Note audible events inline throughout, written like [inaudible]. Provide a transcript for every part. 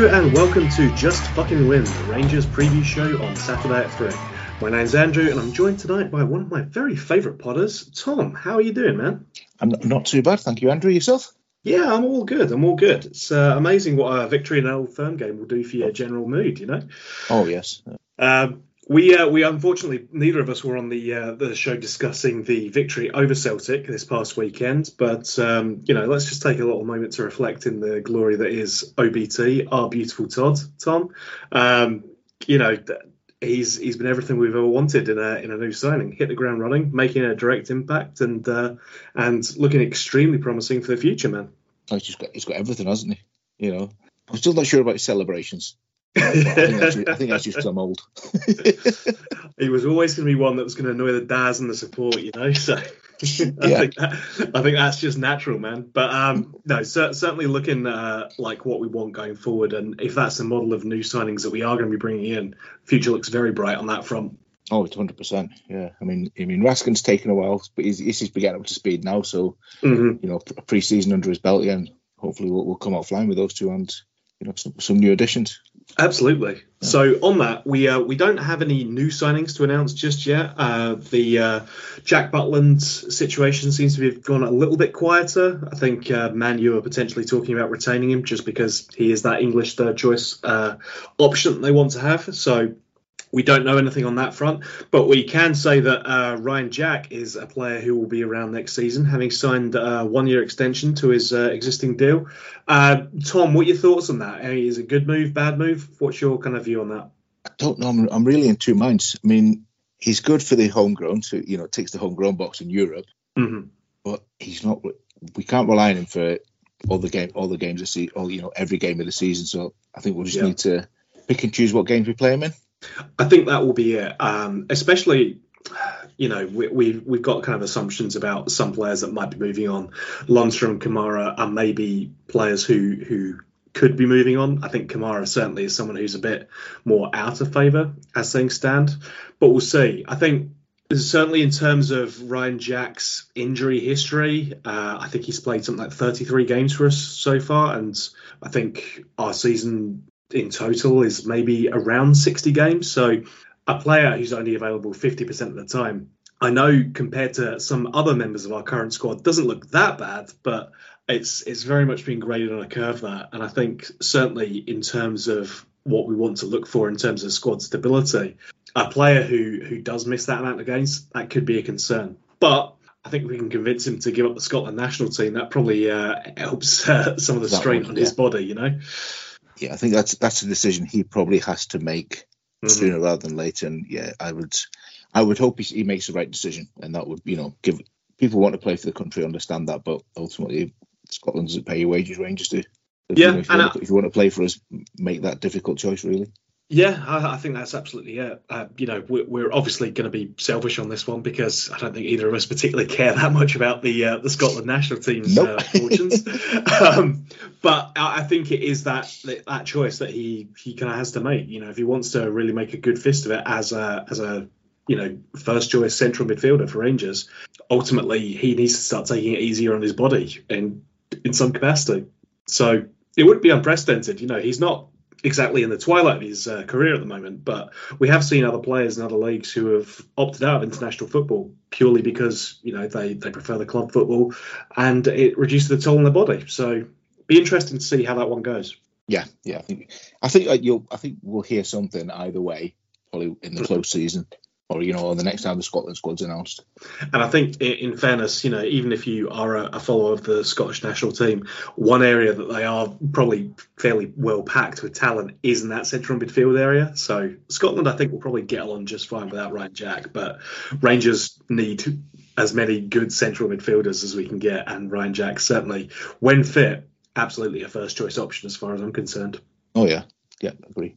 Hello and welcome to Just Fucking Win, the Rangers preview show on Saturday at 3. My name's Andrew and I'm joined tonight by one of my very favourite podders, Tom. How are you doing, man? I'm not too bad, thank you, Andrew. Yourself? Yeah, I'm all good. I'm all good. It's uh, amazing what a victory in an old firm game will do for your general mood, you know? Oh, yes. Um, we uh, we unfortunately neither of us were on the uh, the show discussing the victory over Celtic this past weekend, but um, you know let's just take a little moment to reflect in the glory that is OBT, our beautiful Todd Tom. Um, you know he's he's been everything we've ever wanted in a in a new signing. Hit the ground running, making a direct impact, and uh, and looking extremely promising for the future, man. Oh, he's got he's got everything, hasn't he? You know, I'm still not sure about celebrations. I think that's just, I think that's just because I'm old. [laughs] he was always going to be one that was going to annoy the dads and the support, you know. So [laughs] I Yeah. think that, I think that's just natural, man. But um, no, cer- certainly looking uh, like what we want going forward, and if that's the model of new signings that we are going to be bringing in, future looks very bright on that front. Oh, it's hundred percent. Yeah, I mean, I mean, Raskin's taken a while, but he's he's just getting up to speed now. So hmm you know, a pre-season under his belt again. Hopefully, we'll, we'll come out flying with those two and you know some, some new additions. Absolutely. So on that, we uh, we don't have any new signings to announce just yet. Uh, the uh, Jack Butland situation seems to have gone a little bit quieter. I think uh, Man U are potentially talking about retaining him just because he is that English third choice uh, option they want to have. So we don't know anything on that front, but we can say that uh, Ryan Jack is a player who will be around next season, having signed a one-year extension to his uh, existing deal. Uh, Tom, what are your thoughts on that? I mean, is it a good move, bad move? What's your kind of view on that? I don't know. I'm, I'm really in two minds. I mean, he's good for the homegrown, so you know, ticks the homegrown box in Europe, hmm but he's not. We can't rely on him for all the game, all the games all you know, every game of the season. So I think we'll just Yeah. need to pick and choose what games we play him in. I think that will be it. Um, especially, you know, we, we've we've got kind of assumptions about some players that might be moving on. Lundstram, Kamara, and maybe players who who could be moving on. I think Kamara certainly is someone who's a bit more out of favour as things stand, but we'll see. I think. Certainly, in terms of Ryan Jack's injury history, uh, I think he's played something like 33 games for us so far, and I think our season in total is maybe around 60 games. So a player who's only available 50% of the time. I know compared to some other members of our current squad doesn't look that bad, but it's it's very much been graded on a curve there. And I think certainly in terms of what we want to look for in terms of squad stability, a player who who does miss that amount of games, that could be a concern. But I think we can convince him to give up the Scotland national team. That probably uh, helps uh, some of the strain on his yeah. body, you know. Yeah, I think that's that's a decision he probably has to make Mhm. sooner rather than later. And yeah, I would, I would hope he, he makes the right decision, and that would you know give people want to play for the country understand that, but ultimately Scotland doesn't pay your wages, Rangers do. If, Yeah, you know, if, you and want to, if you want to play for us, make that difficult choice. Really, Yeah, I, I think that's absolutely it. Uh, you know, we're, we're obviously going to be selfish on this one because I don't think either of us particularly care that much about the uh, the Scotland national team's Nope. uh, fortunes. [laughs] um, but I, I think it is that that choice that he he kind of has to make. You know, if he wants to really make a good fist of it as a as a you know first choice central midfielder for Rangers, ultimately he needs to start taking it easier on his body in in some capacity. So it would be unprecedented. You know, he's not exactly in the twilight of his uh, career at the moment, but we have seen other players in other leagues who have opted out of international football purely because you know they they prefer the club football, and it reduces the toll on their body. So be interesting to see how that one goes. yeah, yeah. I think I think uh, you'll I think we'll hear something either way, probably in the close season, or you know, the next time the Scotland squad's announced. And I think, in fairness, you know, even if you are a, a follower of the Scottish national team, one area that they are probably fairly well packed with talent is in that central midfield area. So Scotland, I think, will probably get along just fine without Ryan Jack. But Rangers need as many good central midfielders as we can get, and Ryan Jack certainly, when fit, absolutely a first choice option as far as I'm concerned. Oh yeah, yeah, agree.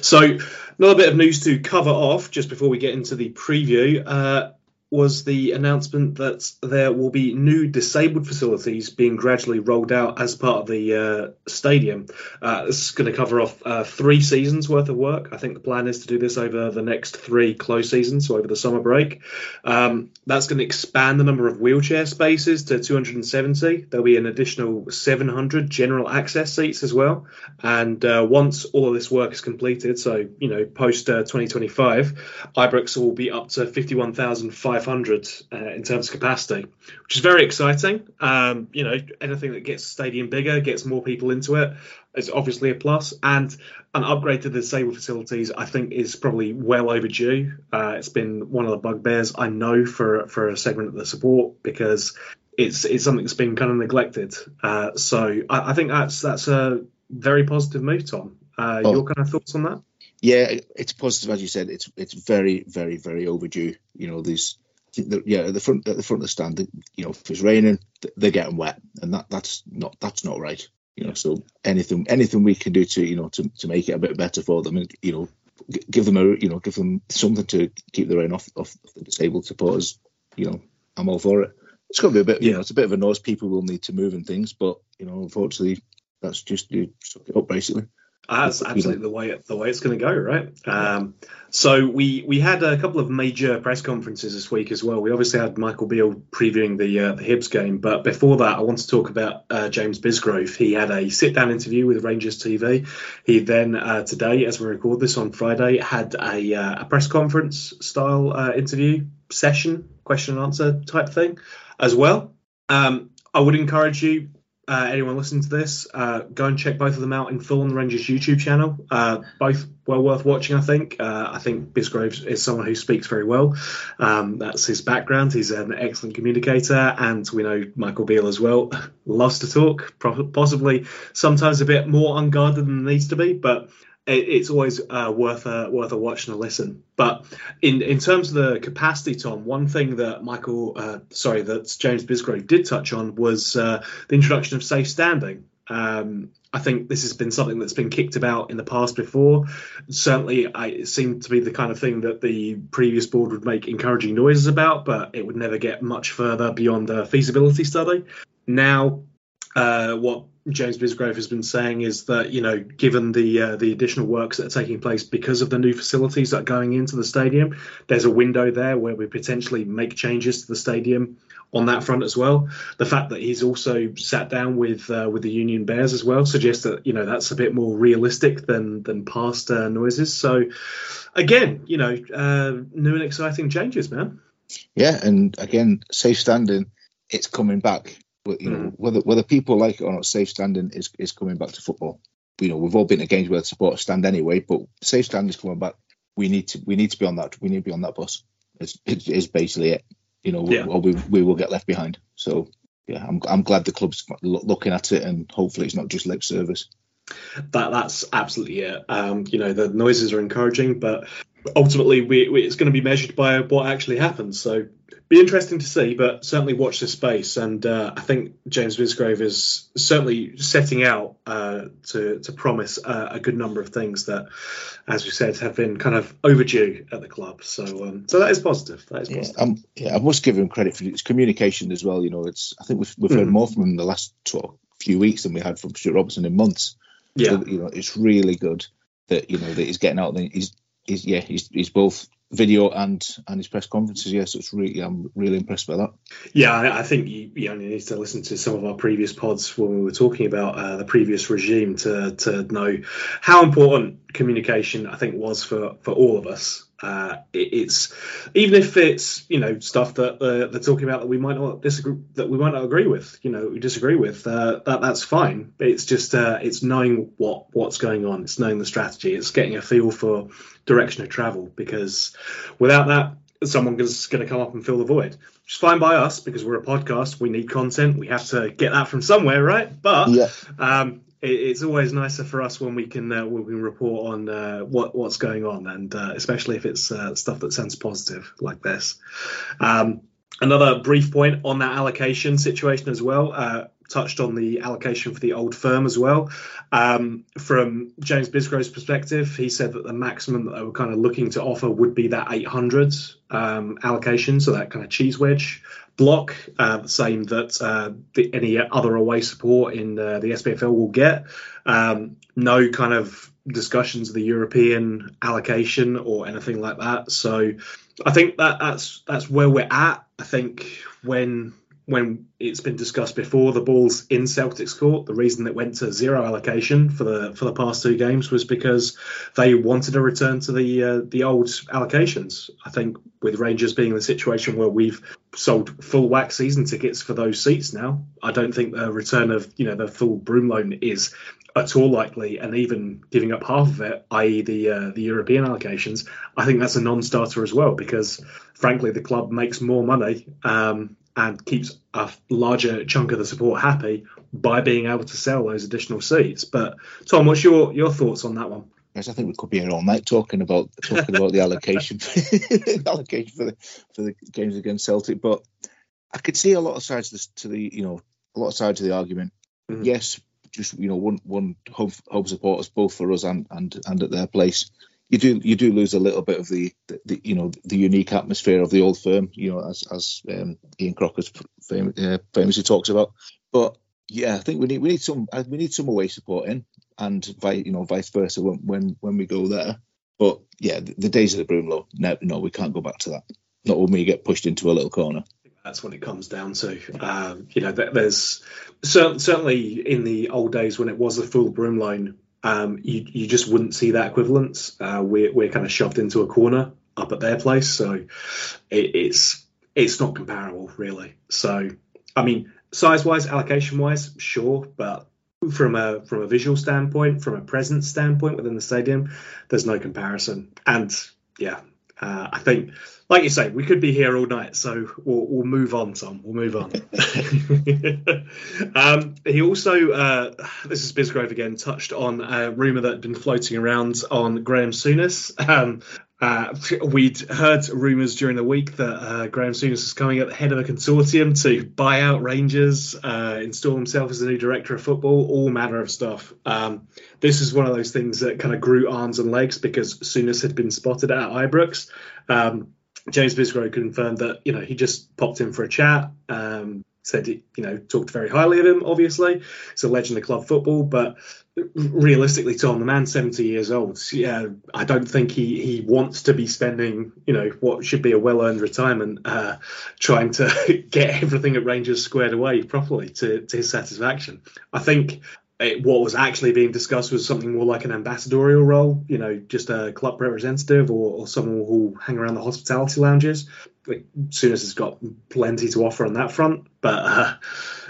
So, another bit of news to cover off just before we get into the preview. Uh, was the announcement that there will be new disabled facilities being gradually rolled out as part of the uh, stadium. Uh, this is going to cover off uh, three seasons worth of work. I think the plan is to do this over the next three close seasons, so over the summer break. Um, that's going to expand the number of wheelchair spaces to 270. There'll be an additional 700 general access seats as well. And uh, once all of this work is completed, so you know post uh, 2025, Ibrox will be up to 51,500 uh, in terms of capacity, which is very exciting. Um, you know, anything that gets the stadium bigger, gets more people into it, is obviously a plus. And an upgrade to the disabled facilities, I think, is probably well overdue. Uh, it's been one of the bugbears I know for for a segment of the support because it's it's something that's been kind of neglected. Uh, so I, I, think that's that's a very positive move, Tom. Uh, oh. Your kind of thoughts on that? Yeah, it's positive as you said. It's it's very very very overdue. You know, these yeah at the front at the front of the stand, you know, if it's raining, they're getting wet, and that that's not that's not right. You know, so anything anything we can do to you know to, to make it a bit better for them, and you know, give them a you know give them something to keep the rain off off the disabled supporters. You know, I'm all for it. It's going to be a bit, yeah. you know, it's a bit of a noise. People will need to move and things, but you know, unfortunately, that's just you suck it up basically. That's absolutely the way the way it's going to go, right? Um, so we we had a couple of major press conferences this week as well. We obviously had Michael Beale previewing the uh, the Hibs game, but before that, I want to talk about uh, James Bisgrove. He had a sit down interview with Rangers TV. He then uh, today, as we record this on Friday, had a, uh, a press conference style uh, interview session, question and answer type thing as well. Um, I would encourage you uh, anyone listening to this, uh, go and check both of them out in full on the Rangers YouTube channel. Uh, both well worth watching, I think. Uh, I think Bisgrove is someone who speaks very well. Um, that's his background. He's an excellent communicator, and we know Michael Beale as well. [laughs] Loves to talk, possibly sometimes a bit more unguarded than needs to be, but it's always uh, worth a worth a watch and a listen. But in in terms of the capacity, Tom, one thing that Michael, uh, sorry, that James Bisgrove did touch on was uh, the introduction of safe standing. Um, I think this has been something that's been kicked about in the past before. Certainly, I, it seemed to be the kind of thing that the previous board would make encouraging noises about, but it would never get much further beyond a feasibility study. Now, uh, what James Bisgrove has been saying is that you know, given the uh, the additional works that are taking place because of the new facilities that are going into the stadium, there's a window there where we potentially make changes to the stadium on that front as well. The fact that he's also sat down with uh, with the Union Bears as well suggests that you know that's a bit more realistic than than past uh, noises. So again, you know, uh, new and exciting changes, man. Yeah, and again, safe standing, it's coming back you know, mm. whether whether people like it or not, safe standing is, is coming back to football. You know, we've all been to games where the supporters stand anyway, but safe standing is coming back. We need to we need to be on that. We need to be on that bus. It's, it's basically it. You know, yeah. or we we will get left behind. So yeah, I'm I'm glad the club's looking at it, and hopefully it's not just lip service. That that's absolutely it. Um, you know, the noises are encouraging, but ultimately we, we, it's going to be measured by what actually happens. So be interesting to see, but certainly watch this space. And uh, I think James Bisgrove is certainly setting out uh, to to promise uh, a good number of things that, as we said, have been kind of overdue at the club. So um, so that is positive. That is positive. Yeah, um, yeah, I must give him credit for his communication as well. You know, it's I think we've we've heard mm. more from him in the last few weeks than we had from Stuart Robertson in months. Yeah, so, you know, it's really good that you know that he's getting out there. He's he's yeah he's he's both video and and his press conferences. Yes, it's really I'm really impressed by that. Yeah, I, think you, you only need to listen to some of our previous pods when we were talking about uh, the previous regime to to know how important communication I think was for for all of us. Uh, it, it's even if it's you know stuff that uh, they're talking about that we might not disagree that we might not agree with you know we disagree with uh, that that's fine. It's just uh, it's knowing what what's going on. It's knowing the strategy. It's getting a feel for direction of travel because without that someone is going to come up and fill the void which is fine by us because we're a podcast. We need content. We have to get that from somewhere right? But yeah. um, it's always nicer for us when we can uh, when we report on uh, what what's going on, and uh, especially if it's uh, stuff that sounds positive like this. Um, another brief point on that allocation situation as well. Touched on the allocation for the old firm as well. Um, from James Bisgrove's perspective, he said that the maximum that they were kind of looking to offer would be that 800 um, allocation, so that kind of cheese wedge block, uh, the same that uh, the, any other away support in uh, the SPFL will get. Um, no kind of discussions of the European allocation or anything like that. So I think that that's that's where we're at. I think when when it's been discussed before, the ball's in Celtics court. The reason it went to zero allocation for the for the past two games was because they wanted a return to the uh, the old allocations. I think with Rangers being in the situation where we've sold full wax season tickets for those seats now, I don't think the return of you know the full Broomloan is at all likely, and even giving up half of it, i.e., the uh, the European allocations, I think that's a non-starter as well because, frankly, the club makes more money um, and keeps a larger chunk of the support happy by being able to sell those additional seats. But Tom, what's your your thoughts on that one? Yes, I think we could be here all night talking about talking about the allocation [laughs] allocation for the for the games against Celtic, but I could see a lot of sides to the you know a lot of sides of the argument. Mm-hmm. Yes, just you know one one home, home supporters both for us and and and at their place. You do you do lose a little bit of the, the, the you know the unique atmosphere of the old firm. You know as as um, Ian Crocker fam- uh, famously talks about. But yeah, I think we need we need some uh, we need some away support in, and vice you know vice versa when when, when we go there. But yeah, the, the days of the Broomloan, no, no, we can't go back to that. Not when we get pushed into a little corner that's what it comes down to. Um, you know, there's certainly in the old days when it was a full Broomloan, um, you you just wouldn't see that equivalence. Uh, we're we're kind of shoved into a corner up at their place, so it, it's it's not comparable really. So I mean, size wise, allocation wise, sure, but from a from a visual standpoint, from a presence standpoint within the stadium, there's no comparison. And yeah, uh, I think like you say, we could be here all night, so we'll, we'll move on, Tom. We'll move on. [laughs] um, he also, uh, this is Bisgrove again, touched on a rumour that had been floating around on Graham Souness. Um, uh, we'd heard rumours during the week that uh, Graham Souness is coming at the head of a consortium to buy out Rangers, uh, install himself as the new director of football, all manner of stuff. Um, this is one of those things that kind of grew arms and legs because Souness had been spotted at Ibrox. Um, James Bisgrove confirmed that you know he just popped in for a chat. Um, said you know talked very highly of him. Obviously, he's a legend of club football, but realistically, Tom, the man's 70 years old. Yeah, I don't think he he wants to be spending you know what should be a well earned retirement uh, trying to [laughs] get everything at Rangers squared away properly to to his satisfaction. I think it, what was actually being discussed was something more like an ambassadorial role, you know, just a club representative or, or someone who'll hang around the hospitality lounges. Souness has got plenty to offer on that front. But uh,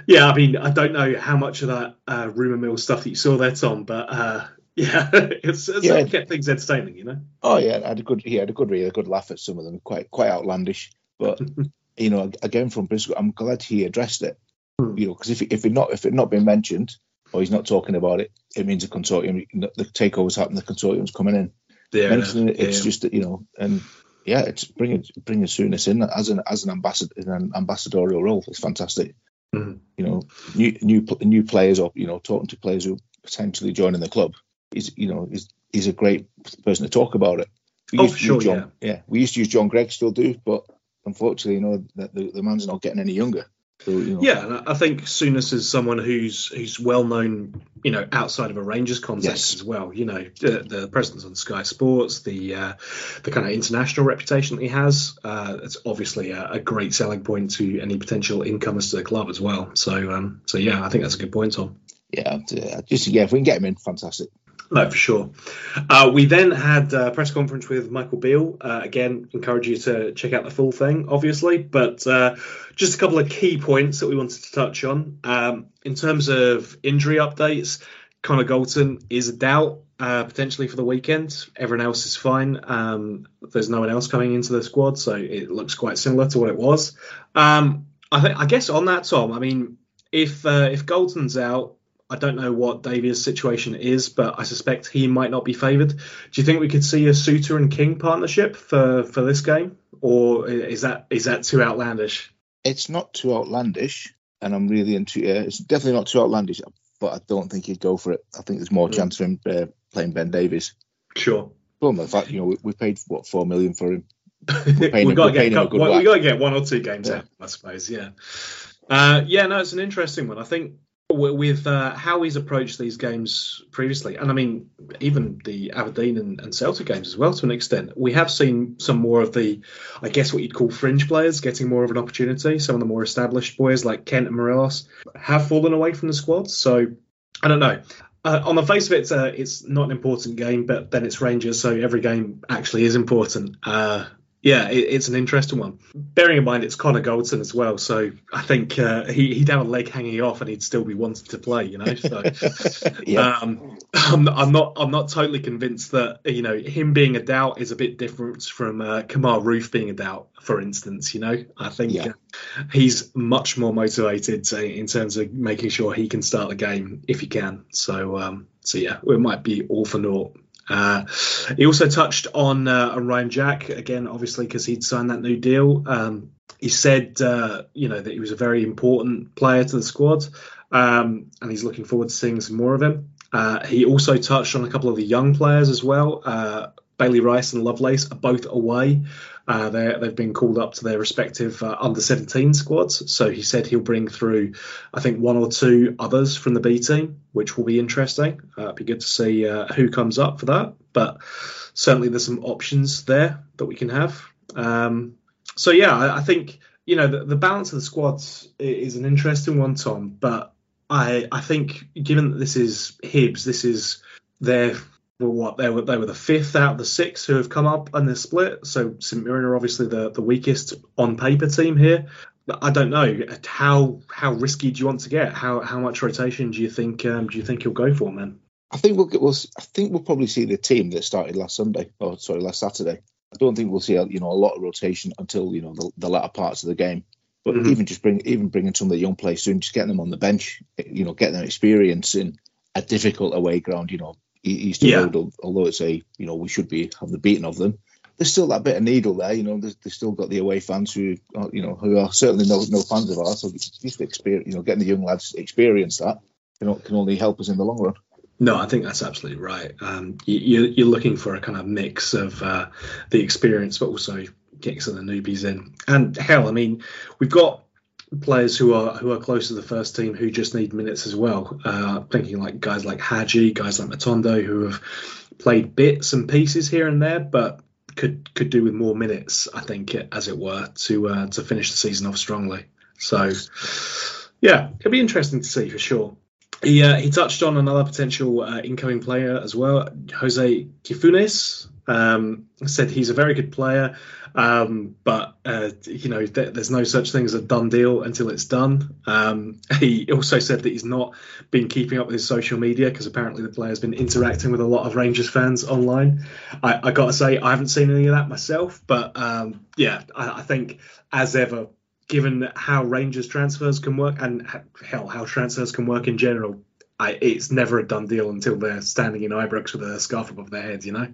yeah, I mean, I don't know how much of that uh, rumor mill stuff that you saw there, Tom, but uh, [laughs] yeah, it's, it's yeah. kept things entertaining, you know. Oh yeah, I had a good, he had a good read, a good laugh at some of them, quite quite outlandish. But [laughs] you know, again from Bisgrove, I'm glad he addressed it. Hmm. You know, because if if it not if it not been mentioned, or he's not talking about it, it means the consortium, the takeover's happening, the consortium's coming in. Yeah, Mentioning it, it's yeah. just you know, and yeah, it's bringing bringing Souness in as an as an ambassador in an ambassadorial role. It's fantastic. Mm-hmm. You know, new new new players or you know talking to players who potentially joining the club. He's you know he's he's a great person to talk about it. We oh, sure, John, yeah. yeah. We used to use John Greig, still do, but unfortunately, you know, the, the, the man's not getting any younger. So, you know. Yeah, I think Souness is someone who's who's well known, you know, outside of a Rangers context yes. as well. You know, the, the, presence on Sky Sports, the uh, the kind of international reputation that he has. Uh, it's obviously a, a, great selling point to any potential incomers to the club as well. So, um, so yeah, I think that's a good point, Tom. Yeah, just yeah, if we can get him in, fantastic. No, for sure. Uh, we then had a press conference with Michael Beale. Uh, again, encourage you to check out the full thing, obviously, but uh, just a couple of key points that we wanted to touch on. Um, in terms of injury updates, Connor Goldson is a doubt uh, potentially for the weekend. Everyone else is fine. Um, there's no one else coming into the squad, so it looks quite similar to what it was. Um, I, th- I guess on that, Tom, I mean, if uh, if Goldson's out, I don't know what Davies' situation is, but I suspect he might not be favoured. Do you think we could see a Souttar and King partnership for, for this game, or is that is that too outlandish? It's not too outlandish. and I'm really into. Yeah, it's definitely not too outlandish, but I don't think he'd go for it. I think there's more mm. chance for him uh, playing Ben Davies. Sure. Well, the fact you know we, we paid what four million for him. [laughs] We've got to get we got to get one or two games yeah. out, I suppose. Yeah. Uh, yeah, no, it's an interesting one. I think with uh, how he's approached these games previously, and I mean even the Aberdeen and, and, Celtic games as well to an extent, we have seen some more of the, I guess what you'd call fringe players getting more of an opportunity. Some of the more established boys like Kent and Morelos have fallen away from the squad. So I don't know. Uh, on the face of it, uh, it's not an important game, but then it's Rangers, so every game actually is important. Uh, yeah, it, it's an interesting one. Bearing in mind it's Connor Goldson as well, so I think uh, he, he'd have a leg hanging off and he'd still be wanting to play. You know, so [laughs] yeah. um, I'm, I'm, not I'm not totally convinced that you know him being a doubt is a bit different from uh, Kemar Roofe being a doubt, for instance. You know, I think yeah. uh, he's much more motivated in terms of making sure he can start the game if he can. So um, so yeah, it might be all for naught uh, he also touched on, uh, on Ryan Jack again, obviously because he'd signed that new deal. Um, he said, uh, you know, that he was a very important player to the squad, um, and he's looking forward to seeing some more of him. Uh, he also touched on a couple of the young players as well. Bailey Rice and Lovelace are both away. Uh, they've been called up to their respective uh, under 17 squads. So he said he'll bring through, I think, one or two others from the B team, which will be interesting. Uh, it'd be good to see uh, who comes up for that. But certainly there's some options there that we can have. Um, so yeah, I, I, think you know the, the balance of the squads is an interesting one, Tom. But I I think given that this is Hibs, this is their were what they were they were the fifth out of the six who have come up in this split. So St Mirren are obviously the, the weakest on paper team here. I don't know how how risky do you want to get? How how much rotation do you think um, do you think you'll go for, man? I think we'll, we'll I think we'll probably see the team that started last Sunday or sorry last Saturday. I don't think we'll see a, you know a lot of rotation until you know the, the latter parts of the game. But mm-hmm. even just bring even bringing some of the young players soon, just getting them on the bench, you know, getting them experience in a difficult away ground, you know, East yeah. Road, although it's a you know we should be have the beating of them. There's still that bit of needle there, you know. There's, there's still got the away fans who, are, you know, who are certainly no no fans of ours. So just experience, you know, getting the young lads experience that, you know, can only help us in the long run. No, I think that's absolutely right. Um, you, you're looking for a kind of mix of uh, the experience, but also getting some of the newbies in. And hell, I mean, we've got players who are who are close to the first team who just need minutes as well. Uh, thinking like guys like Hagi, guys like Matondo, who have played bits and pieces here and there, but could could do with more minutes. I think, as it were, to uh, to finish the season off strongly. So, yeah, it'll be interesting to see for sure. He uh, he touched on another potential uh, incoming player as well, Jose Cifuentes. Um, said he's a very good player. Um, but uh, you know, th- there's no such thing as a done deal until it's done. Um, [laughs] he also said that he's not been keeping up with his social media because apparently the player's been interacting with a lot of Rangers fans online. I, I got to say, I haven't seen any of that myself, but um, yeah, I, I think as ever, given how Rangers transfers can work and hell, how transfers can work in general, I, it's never a done deal until they're standing in Ibrox with a scarf above their heads, you know.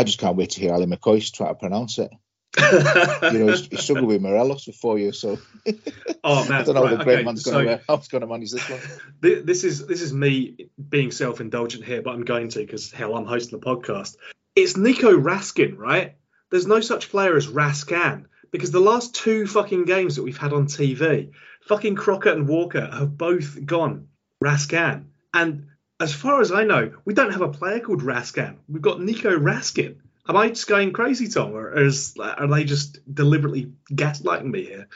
I just can't wait to hear Ally McCoist try to pronounce it. you know, he struggled with Morelos for four years, so [laughs] oh man, [laughs] I don't know right, the great okay. man's going to how going to manage this one. This is this is me being self-indulgent here, but I'm going to because hell, I'm hosting the podcast. It's Nico Raskin, right? There's no such player as Raskan because the last two fucking games that we've had on TV, fucking Crocker and Walker have both gone Raskan, and as far as I know, we don't have a player called Raskin. We've got Nico Raskin. Am I just going crazy, Tom, or is, are they just deliberately gaslighting me here?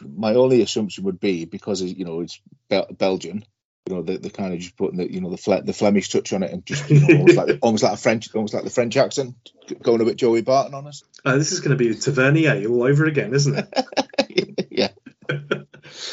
My only assumption would be because you know it's Belgian, you know, the, the kind of just putting the you know the Fle- the Flemish touch on it and just you know, [laughs] almost like almost like a French almost like the French accent going a bit Joey Barton on us. Uh, this is going to be Tavernier all over again, isn't it? [laughs]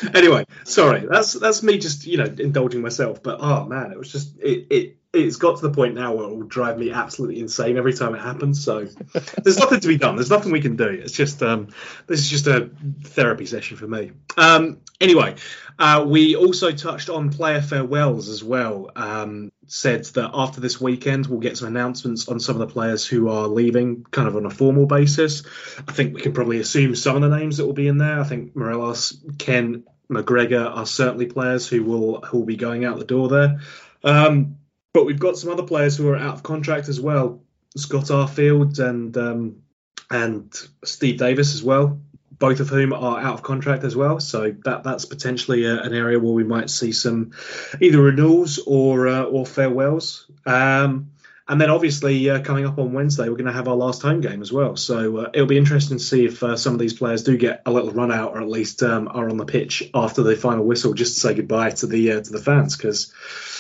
[laughs] anyway, sorry. That's that's me just you know indulging myself. But oh man, it was just it it it's got to the point now where it will drive me absolutely insane every time it happens. So [laughs] there's nothing to be done. There's nothing we can do. It's just um, this is just a therapy session for me. Um, anyway, uh, we also touched on player farewells as well. Um, said that after this weekend we'll get some announcements on some of the players who are leaving, kind of on a formal basis. I think we can probably assume some of the names that will be in there. I think Morelos, Kent, McGregor are certainly players who will who will be going out the door there. Um, but we've got some other players who are out of contract as well. Scott Arfield and um, and Steve Davis as well, both of whom are out of contract as well. So that that's potentially a, an area where we might see some either renewals or uh, or farewells. Um, and then obviously uh, coming up on Wednesday, we're going to have our last home game as well. So uh, it'll be interesting to see if uh, some of these players do get a little run out, or at least um, are on the pitch after the final whistle, just to say goodbye to the uh, to the fans, because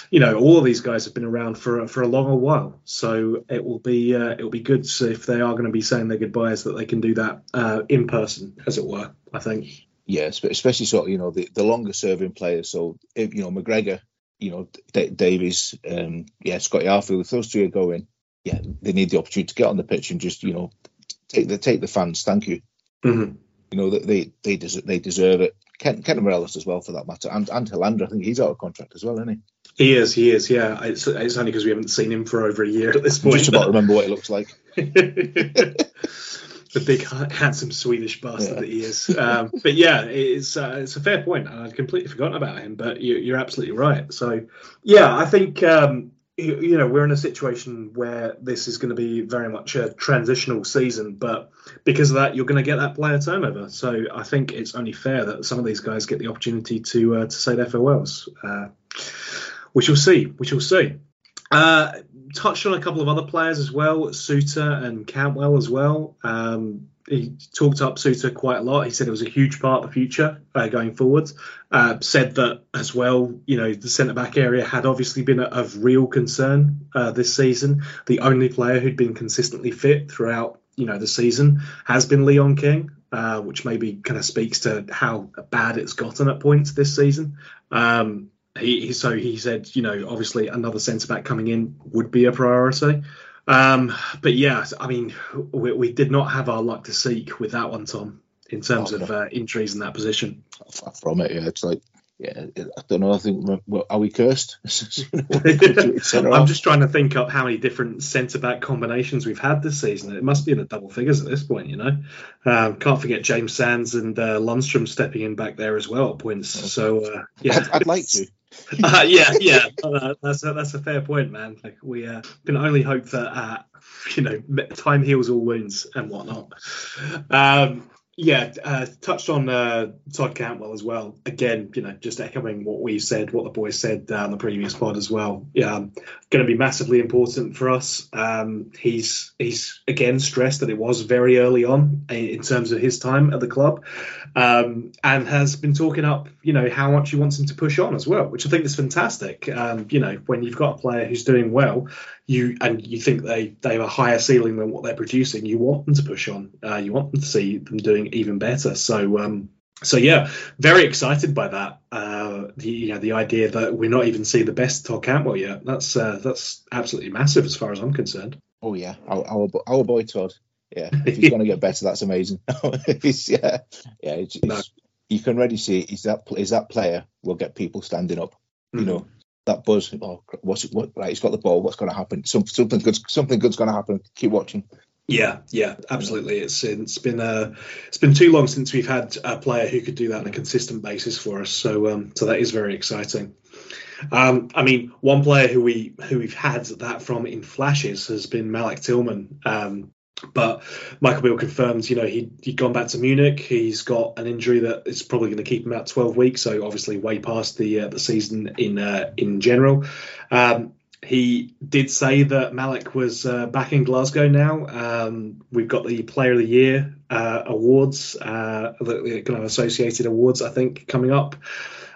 you know all of these guys have been around for for a long while. So it will be uh, it will be good if they are going to be saying their goodbyes that they can do that uh, in person, as it were. I think. Yeah, especially sort of you know the, the longer serving players. So if, you know McGregor you know, D- Davis, um, yeah, Scotty Arfield, if those two are going, yeah, they need the opportunity to get on the pitch and just, you know, take the take the fans. Thank you. Mm-hmm. You know that they they deserve, they deserve it. Ken, Ken Morelos as well for that matter, and and Helander. I think he's out of contract as well, isn't he? He is, he is, yeah. It's, it's only because we haven't seen him for over a year at this point. Just about remember what he looks like. [laughs] [laughs] the big handsome Swedish bastard yeah. that he is. Um, but yeah, it's uh, it's a fair point. I'd completely forgotten about him, but you, are absolutely right. So yeah, I think um, you, you, know we're in a situation where this is going to be very much a transitional season, but because of that, you're going to get that player turnover. So I think it's only fair that some of these guys get the opportunity to uh, to say their farewells. Uh, we shall see. We shall see. Uh, touched on a couple of other players as well, Souttar and Cantwell as well. Um, he talked up Souttar quite a lot. He said it was a huge part of the future uh, going forward. Uh, said that as well, you know, the centre back area had obviously been of real concern uh, this season. The only player who'd been consistently fit throughout, you know, the season has been Leon King, uh, which maybe kind of speaks to how bad it's gotten at points this season. Um, he, he, so he said, you know, obviously another centre back coming in would be a priority. Um, but yeah, I mean, we, we, did not have our luck to seek with that one, Tom, in terms oh, of uh, injuries in that position. Far from it, yeah. It's like, yeah, I don't know. I think are we cursed? [laughs] [laughs] I'm just trying to think up how many different centre back combinations we've had this season. It must be in the double figures at this point, you know. Um, can't forget James Sands and uh, Lundstram stepping in back there as well at points. So uh, yeah, I'd, I'd like to. [laughs] uh, yeah, yeah, [laughs] uh, that's a, that's a fair point, man. Like we uh, can only hope that uh, you know time heals all wounds and whatnot. Um, yeah, uh, touched on uh, Todd Cantwell as well. Again, you know, just echoing what we said, what the boys said uh, on the previous pod as well. Yeah, um, going to be massively important for us. Um, he's he's again stressed that it was very early on in terms of his time at the club, um, and has been talking up, you know, how much he wants him to push on as well, which I think is fantastic. Um, you know, when you've got a player who's doing well, you and you think they they have a higher ceiling than what they're producing, you want them to push on. Uh, you want them to see them doing even better. So um, so yeah, very excited by that. Uh, the you know the idea that we're not even seeing the best Todd Cantwell yet. That's uh, that's absolutely massive as far as I'm concerned. Oh yeah, our our, our boy Todd. Yeah, [laughs] if he's going to get better, that's amazing. [laughs] he's, yeah, yeah. It's, it's, no. You can already see is that is that player will get people standing up. Mm-hmm. You know, that buzz. Oh, what's it? What, right, he's got the ball. What's going to happen? Some, something good. Something good's going to happen. Keep watching. Yeah, yeah, absolutely. It's it's been uh, it's been too long since we've had a player who could do that on a consistent basis for us. So um, so that is very exciting. Um, I mean, one player who we who we've had that from in flashes has been Malik Tillman. Um, but Michael Beale confirms, you know, he he'd gone back to Munich. He's got an injury that is probably going to keep him out 12 weeks, so obviously way past the uh, the season in uh, in general. Um, he did say that Malik was uh, back in Glasgow now. Um, we've got the Player of the Year uh, awards, uh, the kind of associated awards, I think, coming up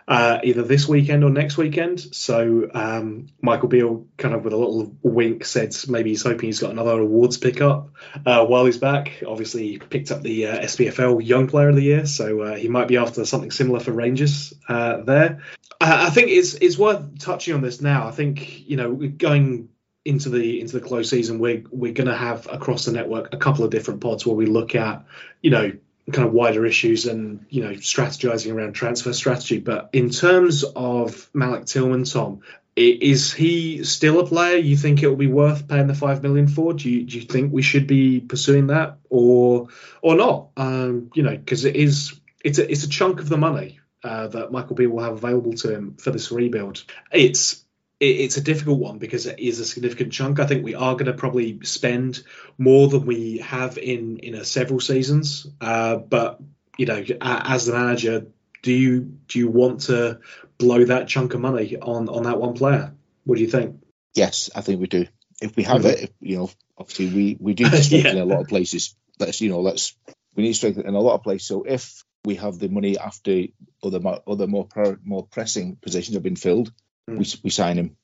uh, either this weekend or next weekend. So um, Michael Beale, kind of with a little wink, said maybe he's hoping he's got another awards pickup uh, while he's back. Obviously, he picked up the uh, SPFL Young Player of the Year, so uh, he might be after something similar for Rangers uh, there. I, I think it's it's worth touching on this now. I think you know going into the into the close season, we're we're going to have across the network a couple of different pods where we look at you know kind of wider issues and you know strategizing around transfer strategy. But in terms of Malik Tillman, Tom, is he still a player you think it will be worth paying the five million for? Do you do you think we should be pursuing that or or not? Um, you know, because it is it's a it's a chunk of the money. uh, that Michael Beale will have available to him for this rebuild. It's it's a difficult one because it is a significant chunk. I think we are going to probably spend more than we have in in several seasons. Uh, but you know, as the manager, do you do you want to blow that chunk of money on on that one player? What do you think? Yes, I think we do. If we have mm-hmm. it, if, you know, obviously we we do [laughs] strength yeah. in a lot of places. Let's you know, let's we need strength in a lot of places. So if we have the money after other other more more pressing positions have been filled. We mm. we sign him.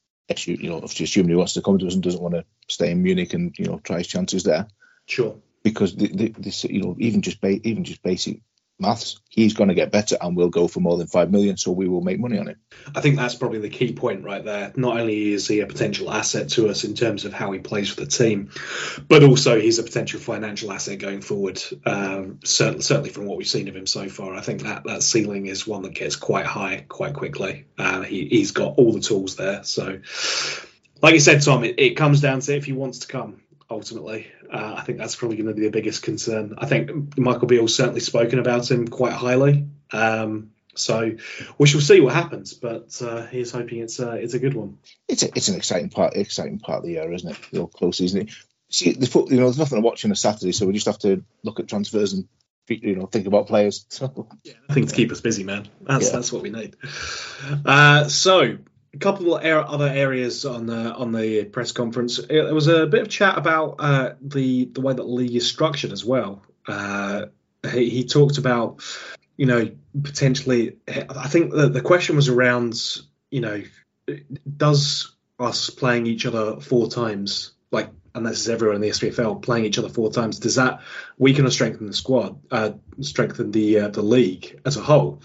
You you know, if you assume he wants to come to us and doesn't want to stay in Munich and you know try his chances there. Sure. Because the, the, this you know even just ba- even just basic maths, he's going to get better and we'll go for more than five million. So we will make money on it. I think that's probably the key point right there. Not only is he a potential asset to us in terms of how he plays for the team, but also he's a potential financial asset going forward. Um, certainly, certainly from what we've seen of him so far, I think that that ceiling is one that gets quite high quite quickly. Uh, he, he's got all the tools there. So, like you said, Tom, it, it comes down to if he wants to come ultimately. Uh, I think that's probably going to be the biggest concern. I think Michael Beale's certainly spoken about him quite highly. Um, so we shall see what happens, but uh, he's hoping it's uh, it's a good one. It's a, it's an exciting part exciting part of the year, isn't it? Real close, isn't it? See, the, you know, there's nothing to watch on a Saturday, so we just have to look at transfers and you know think about players. So. Yeah, nothing to keep us busy, man. That's yeah. that's what we need. Uh, so a couple of other areas on the on the press conference. There was a bit of chat about uh, the the way that the league is structured as well. Uh, he, he, talked about, you know, potentially. I think the, the question was around, you know, does us playing each other four times, like, and this is everyone in the SPFL playing each other four times, does that weaken or strengthen the squad, uh, strengthen the uh, the league as a whole?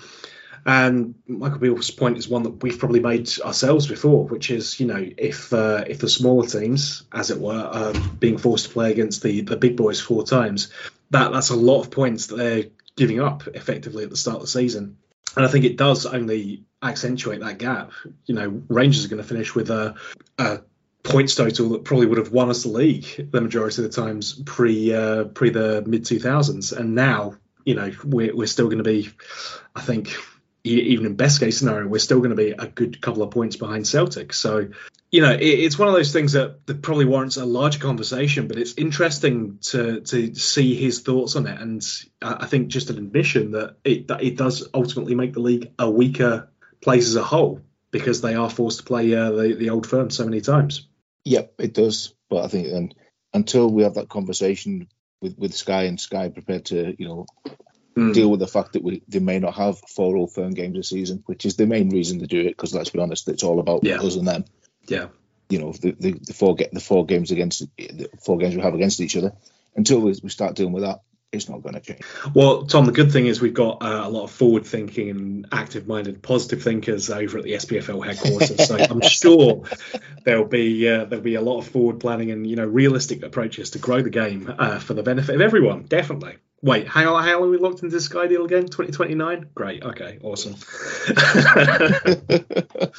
And Michael Beale's point is one that we've probably made ourselves before, which is, you know, if uh, if the smaller teams, as it were, are being forced to play against the the big boys four times, that that's a lot of points that they're giving up effectively at the start of the season. And I think it does only accentuate that gap. You know, Rangers are going to finish with a, a points total that probably would have won us the league the majority of the times pre uh, pre the mid 2000s, and now you know we're, we're still going to be, I think even in best case scenario, we're still going to be a good couple of points behind Celtic. So, you know, it, it's one of those things that, that probably warrants a larger conversation, but it's interesting to to see his thoughts on it. And I think just an admission that it that it does ultimately make the league a weaker place as a whole because they are forced to play uh, the the old firm so many times. Yep, it does. But I think and until we have that conversation with with Sky and Sky prepared to you know mm. deal with the fact that we they may not have four all firm games a season, which is the main reason to do it. Because let's be honest, it's all about yeah. us and them. Yeah. You know the, the, the four get the four games against the four games we have against each other. Until we, we start dealing with that, it's not going to change. Well, Tom, the good thing is we've got uh, a lot of forward-thinking and active-minded, positive thinkers over at the SPFL headquarters. so [laughs] I'm sure there'll be uh, there'll be a lot of forward planning and you know realistic approaches to grow the game uh, for the benefit of everyone. Definitely. Wait, on, how long we locked into Sky deal again? 2029? Great, okay, awesome. [laughs]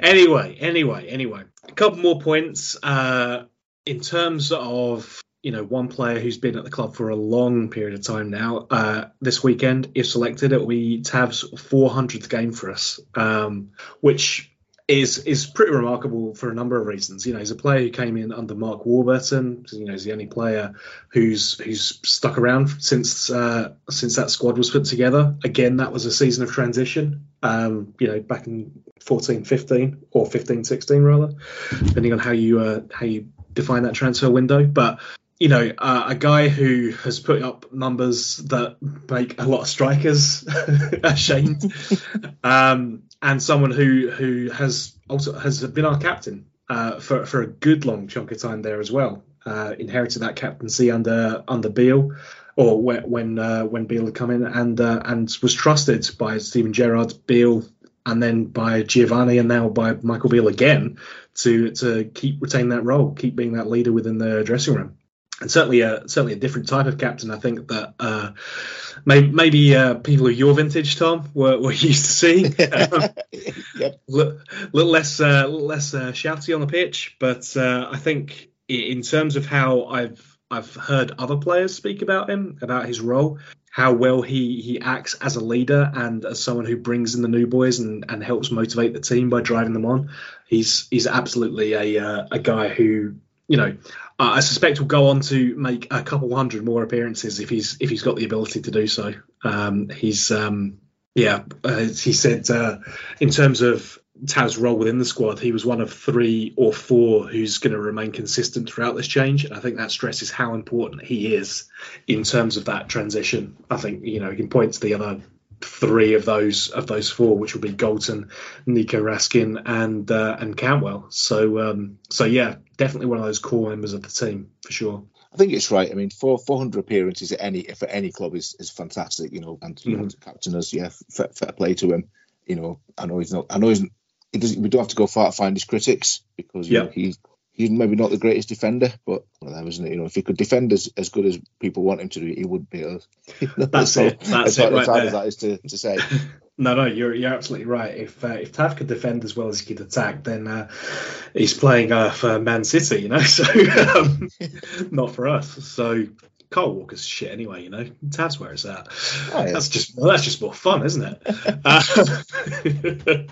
anyway, anyway, anyway. A couple more points. Uh, in terms of you know one player who's been at the club for a long period of time now. Uh, this weekend, if selected, it will be Tav's 400th game for us, um, which is is pretty remarkable for a number of reasons. You know, he's a player who came in under Mark Warburton. You know, he's the only player who's who's stuck around since uh, since that squad was put together. Again, that was a season of transition. Um, you know, back in 14, 15 or 15, 16 rather, depending on how you uh, how you define that transfer window. But you know, uh, a guy who has put up numbers that make a lot of strikers [laughs] ashamed, um, and someone who who has also has been our captain uh, for for a good long chunk of time there as well. Uh, inherited that captaincy under under Beale, or when uh, when Beale had come in, and uh, and was trusted by Steven Gerrard, Beale, and then by Giovanni, and now by Michael Beale again to to keep retain that role, keep being that leader within the dressing room and certainly a certainly a different type of captain. I think that uh, maybe, maybe uh, people of your vintage, Tom, were, were [laughs] used to seeing. [laughs] Um, yep. little, little less uh, little less uh, shouty on the pitch, but uh, I think in terms of how I've I've heard other players speak about him, about his role, how well he he acts as a leader and as someone who brings in the new boys and, and helps motivate the team by driving them on. He's he's absolutely a uh, a guy who you know I suspect will go on to make a couple hundred more appearances if he's if he's got the ability to do so. Um, he's um, yeah, uh, he said uh, in terms of Tav's role within the squad, he was one of three or four who's going to remain consistent throughout this change. And I think that stresses how important he is in terms of that transition. I think you know he can point to the other three of those of those four, which would be Galton, Nico Raskin, and uh, and Cantwell. So um, so yeah, definitely one of those core members of the team for sure. I think it's right. I mean, four 400 appearances at any for any club is, is fantastic. You know, and you mm-hmm. know, captain us, yeah, fair, fair, play to him. You know, I know he's not. I know he's. He doesn't. We don't have to go far to find his critics because you know, he's he's maybe not the greatest defender, but well, that wasn't it. You know, if he could defend as, as good as people want him to do, he would be. A, [laughs] that's so, it. That's it. Right there. As that is to, to say. [laughs] no, no, you're you're absolutely right. If uh, if Tav could defend as well as he could attack, then uh, he's playing uh, for Man City. You know, [laughs] so um, not for us. So Kyle Walker's shit anyway, you know. That's where it's at. Oh, yeah. That's just well, that's just more fun, isn't it? [laughs] uh,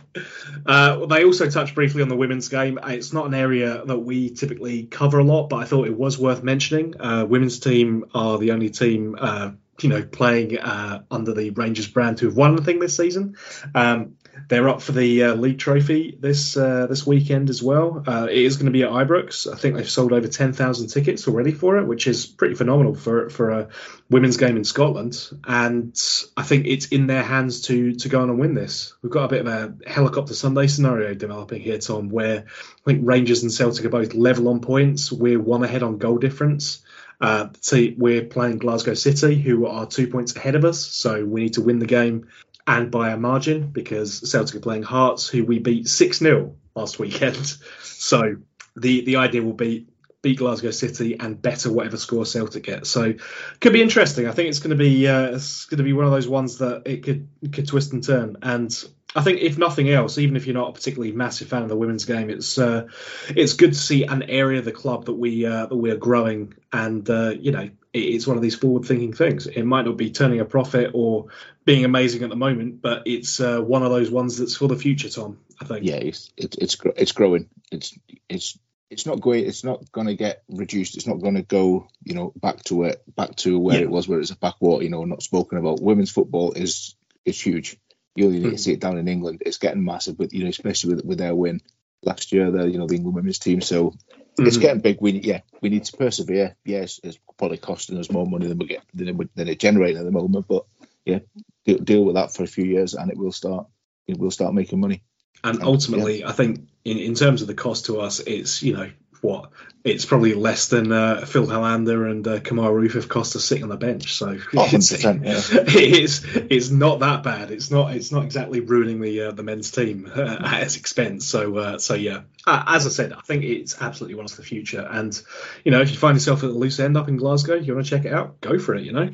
[laughs] uh, they also touched briefly on the women's game. It's not an area that we typically cover a lot, but I thought it was worth mentioning. Uh, women's team are the only team uh, you know, playing uh, under the Rangers brand who have won anything this season. Um, they're up for the uh, league trophy this uh, this weekend as well. Uh, it is going to be at Ibrox. I think they've sold over ten thousand tickets already for it, which is pretty phenomenal for for a women's game in Scotland. And I think it's in their hands to to go on and win this. We've got a bit of a helicopter Sunday scenario developing here, Tom, where I think Rangers and Celtic are both level on points. We're one ahead on goal difference. Uh, see, we're playing Glasgow City, who are two points ahead of us, so we need to win the game and by a margin because Celtic are playing Hearts, who we beat 6 0 last weekend. [laughs] So the, the idea will be beat Glasgow City and better whatever score Celtic get. So could be interesting. I think it's going to be uh, it's going to be one of those ones that it could could twist and turn. And I think if nothing else, even if you're not a particularly massive fan of the women's game, it's uh, it's good to see an area of the club that we uh, that we are growing, and uh, you know it's one of these forward-thinking things. It might not be turning a profit or being amazing at the moment, but it's uh, one of those ones that's for the future, Tom. I think. Yeah, it's it's it's, it's growing. It's it's it's not going. It's not going to get reduced. It's not going to go, you know, back to it, back to where yeah. it was, where it's a backwater. You know, not spoken about. Women's football is is huge. You only need to hmm. see it down in England. It's getting massive, but you know, especially with with their win last year, the you know the England women's team. So mm-hmm. it's getting big. We yeah, we need to persevere. Yes, it's probably costing us more money than we get than it, than it generating at the moment. But yeah, deal, deal with that for a few years, and it will start. It will start making money. And ultimately, yeah. I think in, in terms of the cost to us, it's you know what it's probably less than uh, Phil Helander and uh, Kemar Roofe have cost us sitting on the bench. So [laughs] it's, yeah. it's it's not that bad. It's not it's not exactly ruining the uh, the men's team uh, [laughs] at its expense. So uh, so yeah, uh, as I said, I think it's absolutely one of the future. And you know, if you find yourself at the loose end up in Glasgow, you want to check it out, go for it. You know,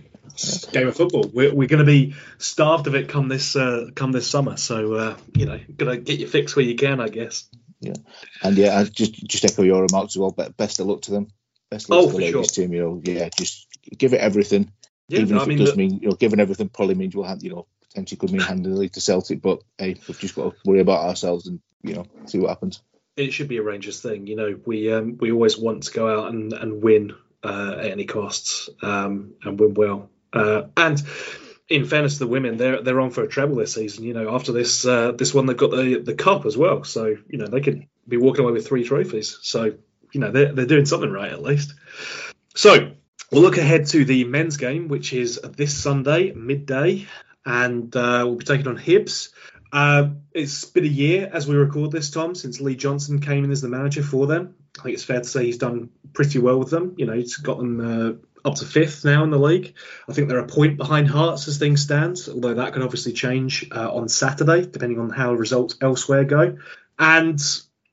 game of football. We're, we're going to be starved of it come this come this summer. So you know, gotta get your fix where you can, I guess. Yeah, and yeah, I just just echo your remarks as well. But best of luck to them. Best of luck oh, to the ladies sure. team. You know, yeah, just give it everything. Yeah, Even if I it does look, mean, you know, giving everything probably means we'll have, you know, potentially could mean handing the league to Celtic. But hey, we've just got to worry about ourselves and you know see what happens. It should be a Rangers thing. You know, we um, we always want to go out and and win uh, at any costs um, and win well. Uh, and in fairness to the women, they're they're on for a treble this season. You know, after this uh, this one, they've got the the cup as well. So you know, they could be walking away with three trophies. So you know, they're they're doing something right at least. So we'll look ahead to the men's game, which is this Sunday midday, and uh, we'll be taking on Hibs. Uh, it's been a year as we record this, Tom, since Lee Johnson came in as the manager for them. I think it's fair to say he's done pretty well with them. You know, he's got them uh, up to fifth now in the league. I think they're a point behind Hearts as things stand, although that can obviously change uh, on Saturday depending on how results elsewhere go. And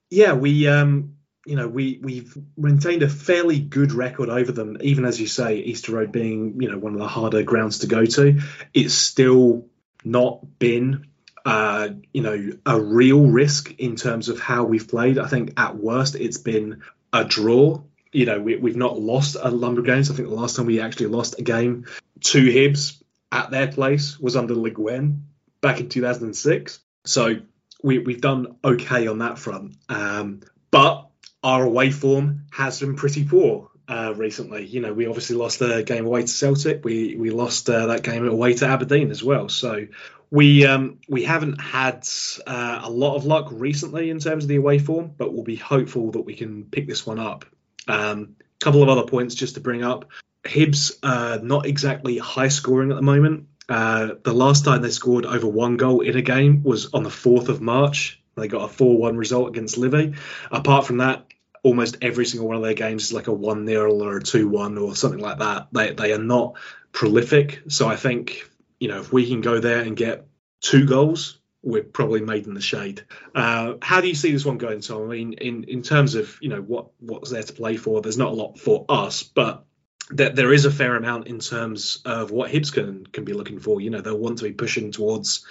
yeah, we um, you know we we've maintained a fairly good record over them, even as you say, Easter Road being you know one of the harder grounds to go to. It's still not been uh, you know a real risk in terms of how we've played. I think at worst it's been a draw you know, we, we've not lost a number of games. I think the last time we actually lost a game to Hibs at their place was under Le Guen back in 2006. So we, we've done okay on that front. Um, but our away form has been pretty poor uh, recently. You know, we obviously lost the game away to Celtic. We we lost uh, that game away to Aberdeen as well. So we um, we haven't had uh, a lot of luck recently in terms of the away form, but we'll be hopeful that we can pick this one up. A um, couple of other points just to bring up. Hibs uh, not exactly high scoring at the moment. Uh, the last time they scored over one goal in a game was on the 4th of March. They got a 4 1 result against Livy. Apart from that, almost every single one of their games is like a 1 0 or a 2 1 or something like that. They, they are not prolific. So I think, you know, if we can go there and get two goals, we're probably made in the shade. Uh, how do you see this one going, Tom? I mean, in, in terms of, you know, what what's there to play for, there's not a lot for us, but there, there is a fair amount in terms of what Hibs can can be looking for. You know, they'll want to be pushing towards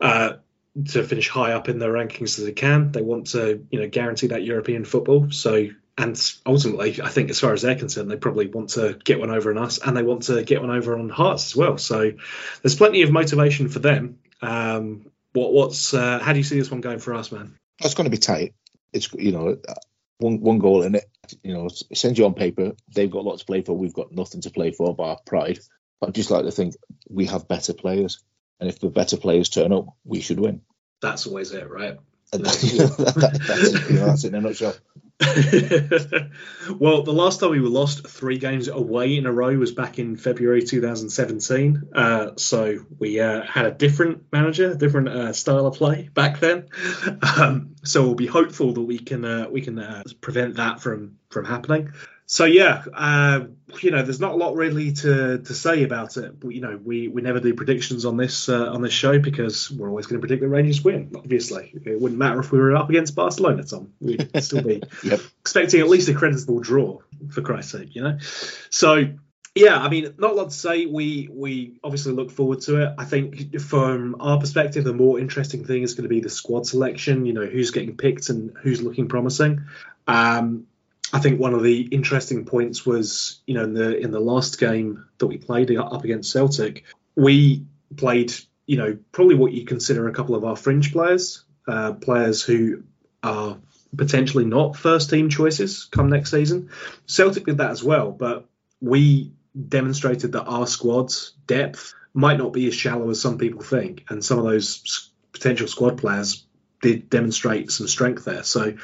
uh, to finish high up in their rankings as they can. They want to, you know, guarantee that European football. So, and ultimately, I think as far as they're concerned, they probably want to get one over on us, and they want to get one over on Hearts as well. So, there's plenty of motivation for them. Um, what what's uh, how do you see this one going for us, man? It's going to be tight. It's you know one one goal in it. You know, it sends you on paper. They've got lots to play for. We've got nothing to play for but our pride. I just like to think we have better players, and if the better players turn up, we should win. That's always it, right? [laughs] [laughs] that's, you know, that's it in a nutshell. [laughs] well, the last time we were lost three games away in a row was back in February 2017. Uh, so we uh, had a different manager, a different uh, style of play back then. [laughs] Um, so we'll be hopeful that we can uh, we can uh, prevent that from from happening so yeah, uh, you know, there's not a lot really to, to say about it. But, you know, we, we never do predictions on this uh, on this show because we're always going to predict the Rangers win. Obviously, it wouldn't matter if we were up against Barcelona, Tom. We'd still be [laughs] yep. expecting at least a creditable draw, for Christ's sake. You know, so yeah, I mean, not a lot to say. We we obviously look forward to it. I think from our perspective, the more interesting thing is going to be the squad selection. You know, who's getting picked and who's looking promising. Um, I think one of the interesting points was, you know, in the in the last game that we played up against Celtic, we played, you know, probably what you consider a couple of our fringe players, uh, players who are potentially not first team choices come next season. Celtic did that as well, but we demonstrated that our squad's depth might not be as shallow as some people think, and some of those potential squad players did demonstrate some strength there. So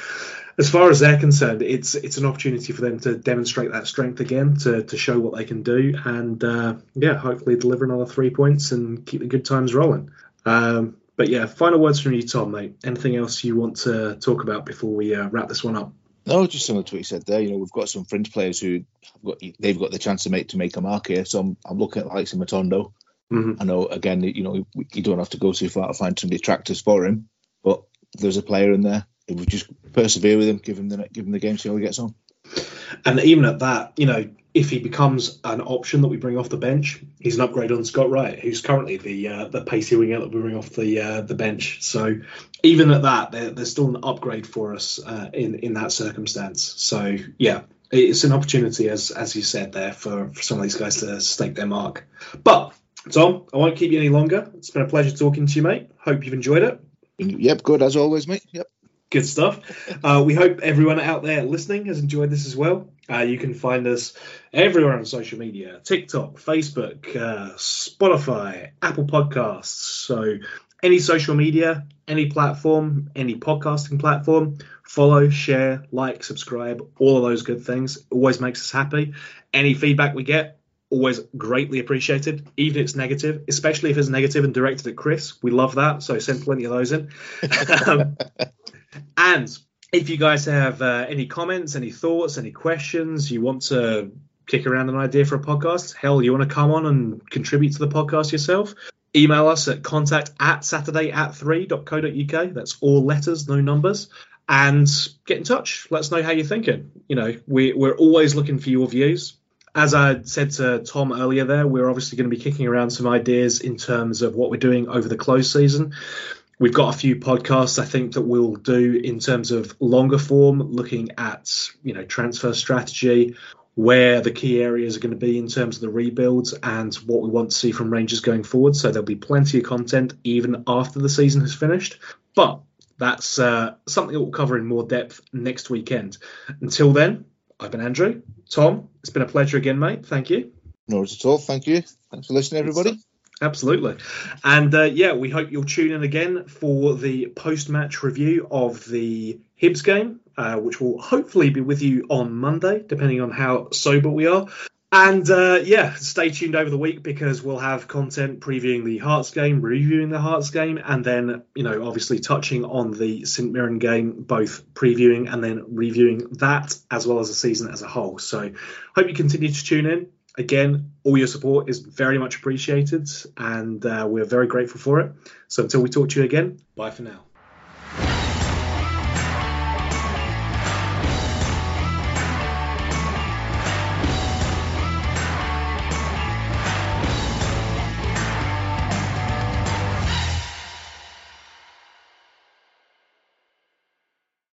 as far as they're concerned, it's it's an opportunity for them to demonstrate that strength again, to to show what they can do, and uh, yeah, hopefully deliver another three points and keep the good times rolling. Um, but yeah, final words from you, Tom, mate. Anything else you want to talk about before we uh, wrap this one up? No, just similar to what you said there. You know, we've got some fringe players who got, they've got the chance to make to make a mark here. So I'm, I'm looking at like Matondo. Mm-hmm. I know again, you know, you don't have to go too far to find some detractors for him, there's a player in there we just persevere with him, give him the give him the game, see how he gets on. And even at that, you know, if he becomes an option that we bring off the bench, he's an upgrade on Scott Wright, who's currently the uh, the pacey winger that we bring off the uh, the bench. So even at that, there's still an upgrade for us uh, in in that circumstance. So yeah, it's an opportunity, as as you said there, for, for some of these guys to stake their mark. But Tom, I won't keep you any longer. It's been a pleasure talking to you, mate. Hope you've enjoyed it. Yep, good as always, mate. Yep. Good stuff. Uh, we hope everyone out there listening has enjoyed this as well. Uh, you can find us everywhere on social media TikTok, Facebook, uh, Spotify, Apple Podcasts. So, any social media, any platform, any podcasting platform, follow, share, like, subscribe, all of those good things. Always makes us happy. Any feedback we get, always greatly appreciated, even if it's negative, especially if it's negative and directed at Chris. We love that. So, send plenty of those in. [laughs] um, and if you guys have uh, any comments, any thoughts, any questions, you want to kick around an idea for a podcast, hell, you want to come on and contribute to the podcast yourself, email us at contact at saturday at 3.co.uk. That's all letters, no numbers. And get in touch. Let us know how you're thinking. You know, we, we're always looking for your views. As I said to Tom earlier, there, we're obviously going to be kicking around some ideas in terms of what we're doing over the close season We've got a few podcasts I think that we'll do in terms of longer form, looking at you know transfer strategy, where the key areas are going to be in terms of the rebuilds and what we want to see from Rangers going forward. So there'll be plenty of content even after the season has finished. But that's uh, something that we'll cover in more depth next weekend. Until then, I've been Andrew. Tom, it's been a pleasure again, mate. Thank you. No worries at all. Thank you. Thanks for listening, everybody. Absolutely. And uh, yeah, we hope you'll tune in again for the post match review of the Hibs game, uh, which will hopefully be with you on Monday, depending on how sober we are. And uh, yeah, stay tuned over the week because we'll have content previewing the Hearts game, reviewing the Hearts game, and then, you know, obviously touching on the St Mirren game, both previewing and then reviewing that as well as the season as a whole. So hope you continue to tune in again, all your support is very much appreciated, and uh, we're very grateful for it. So until we talk to you again, bye for now.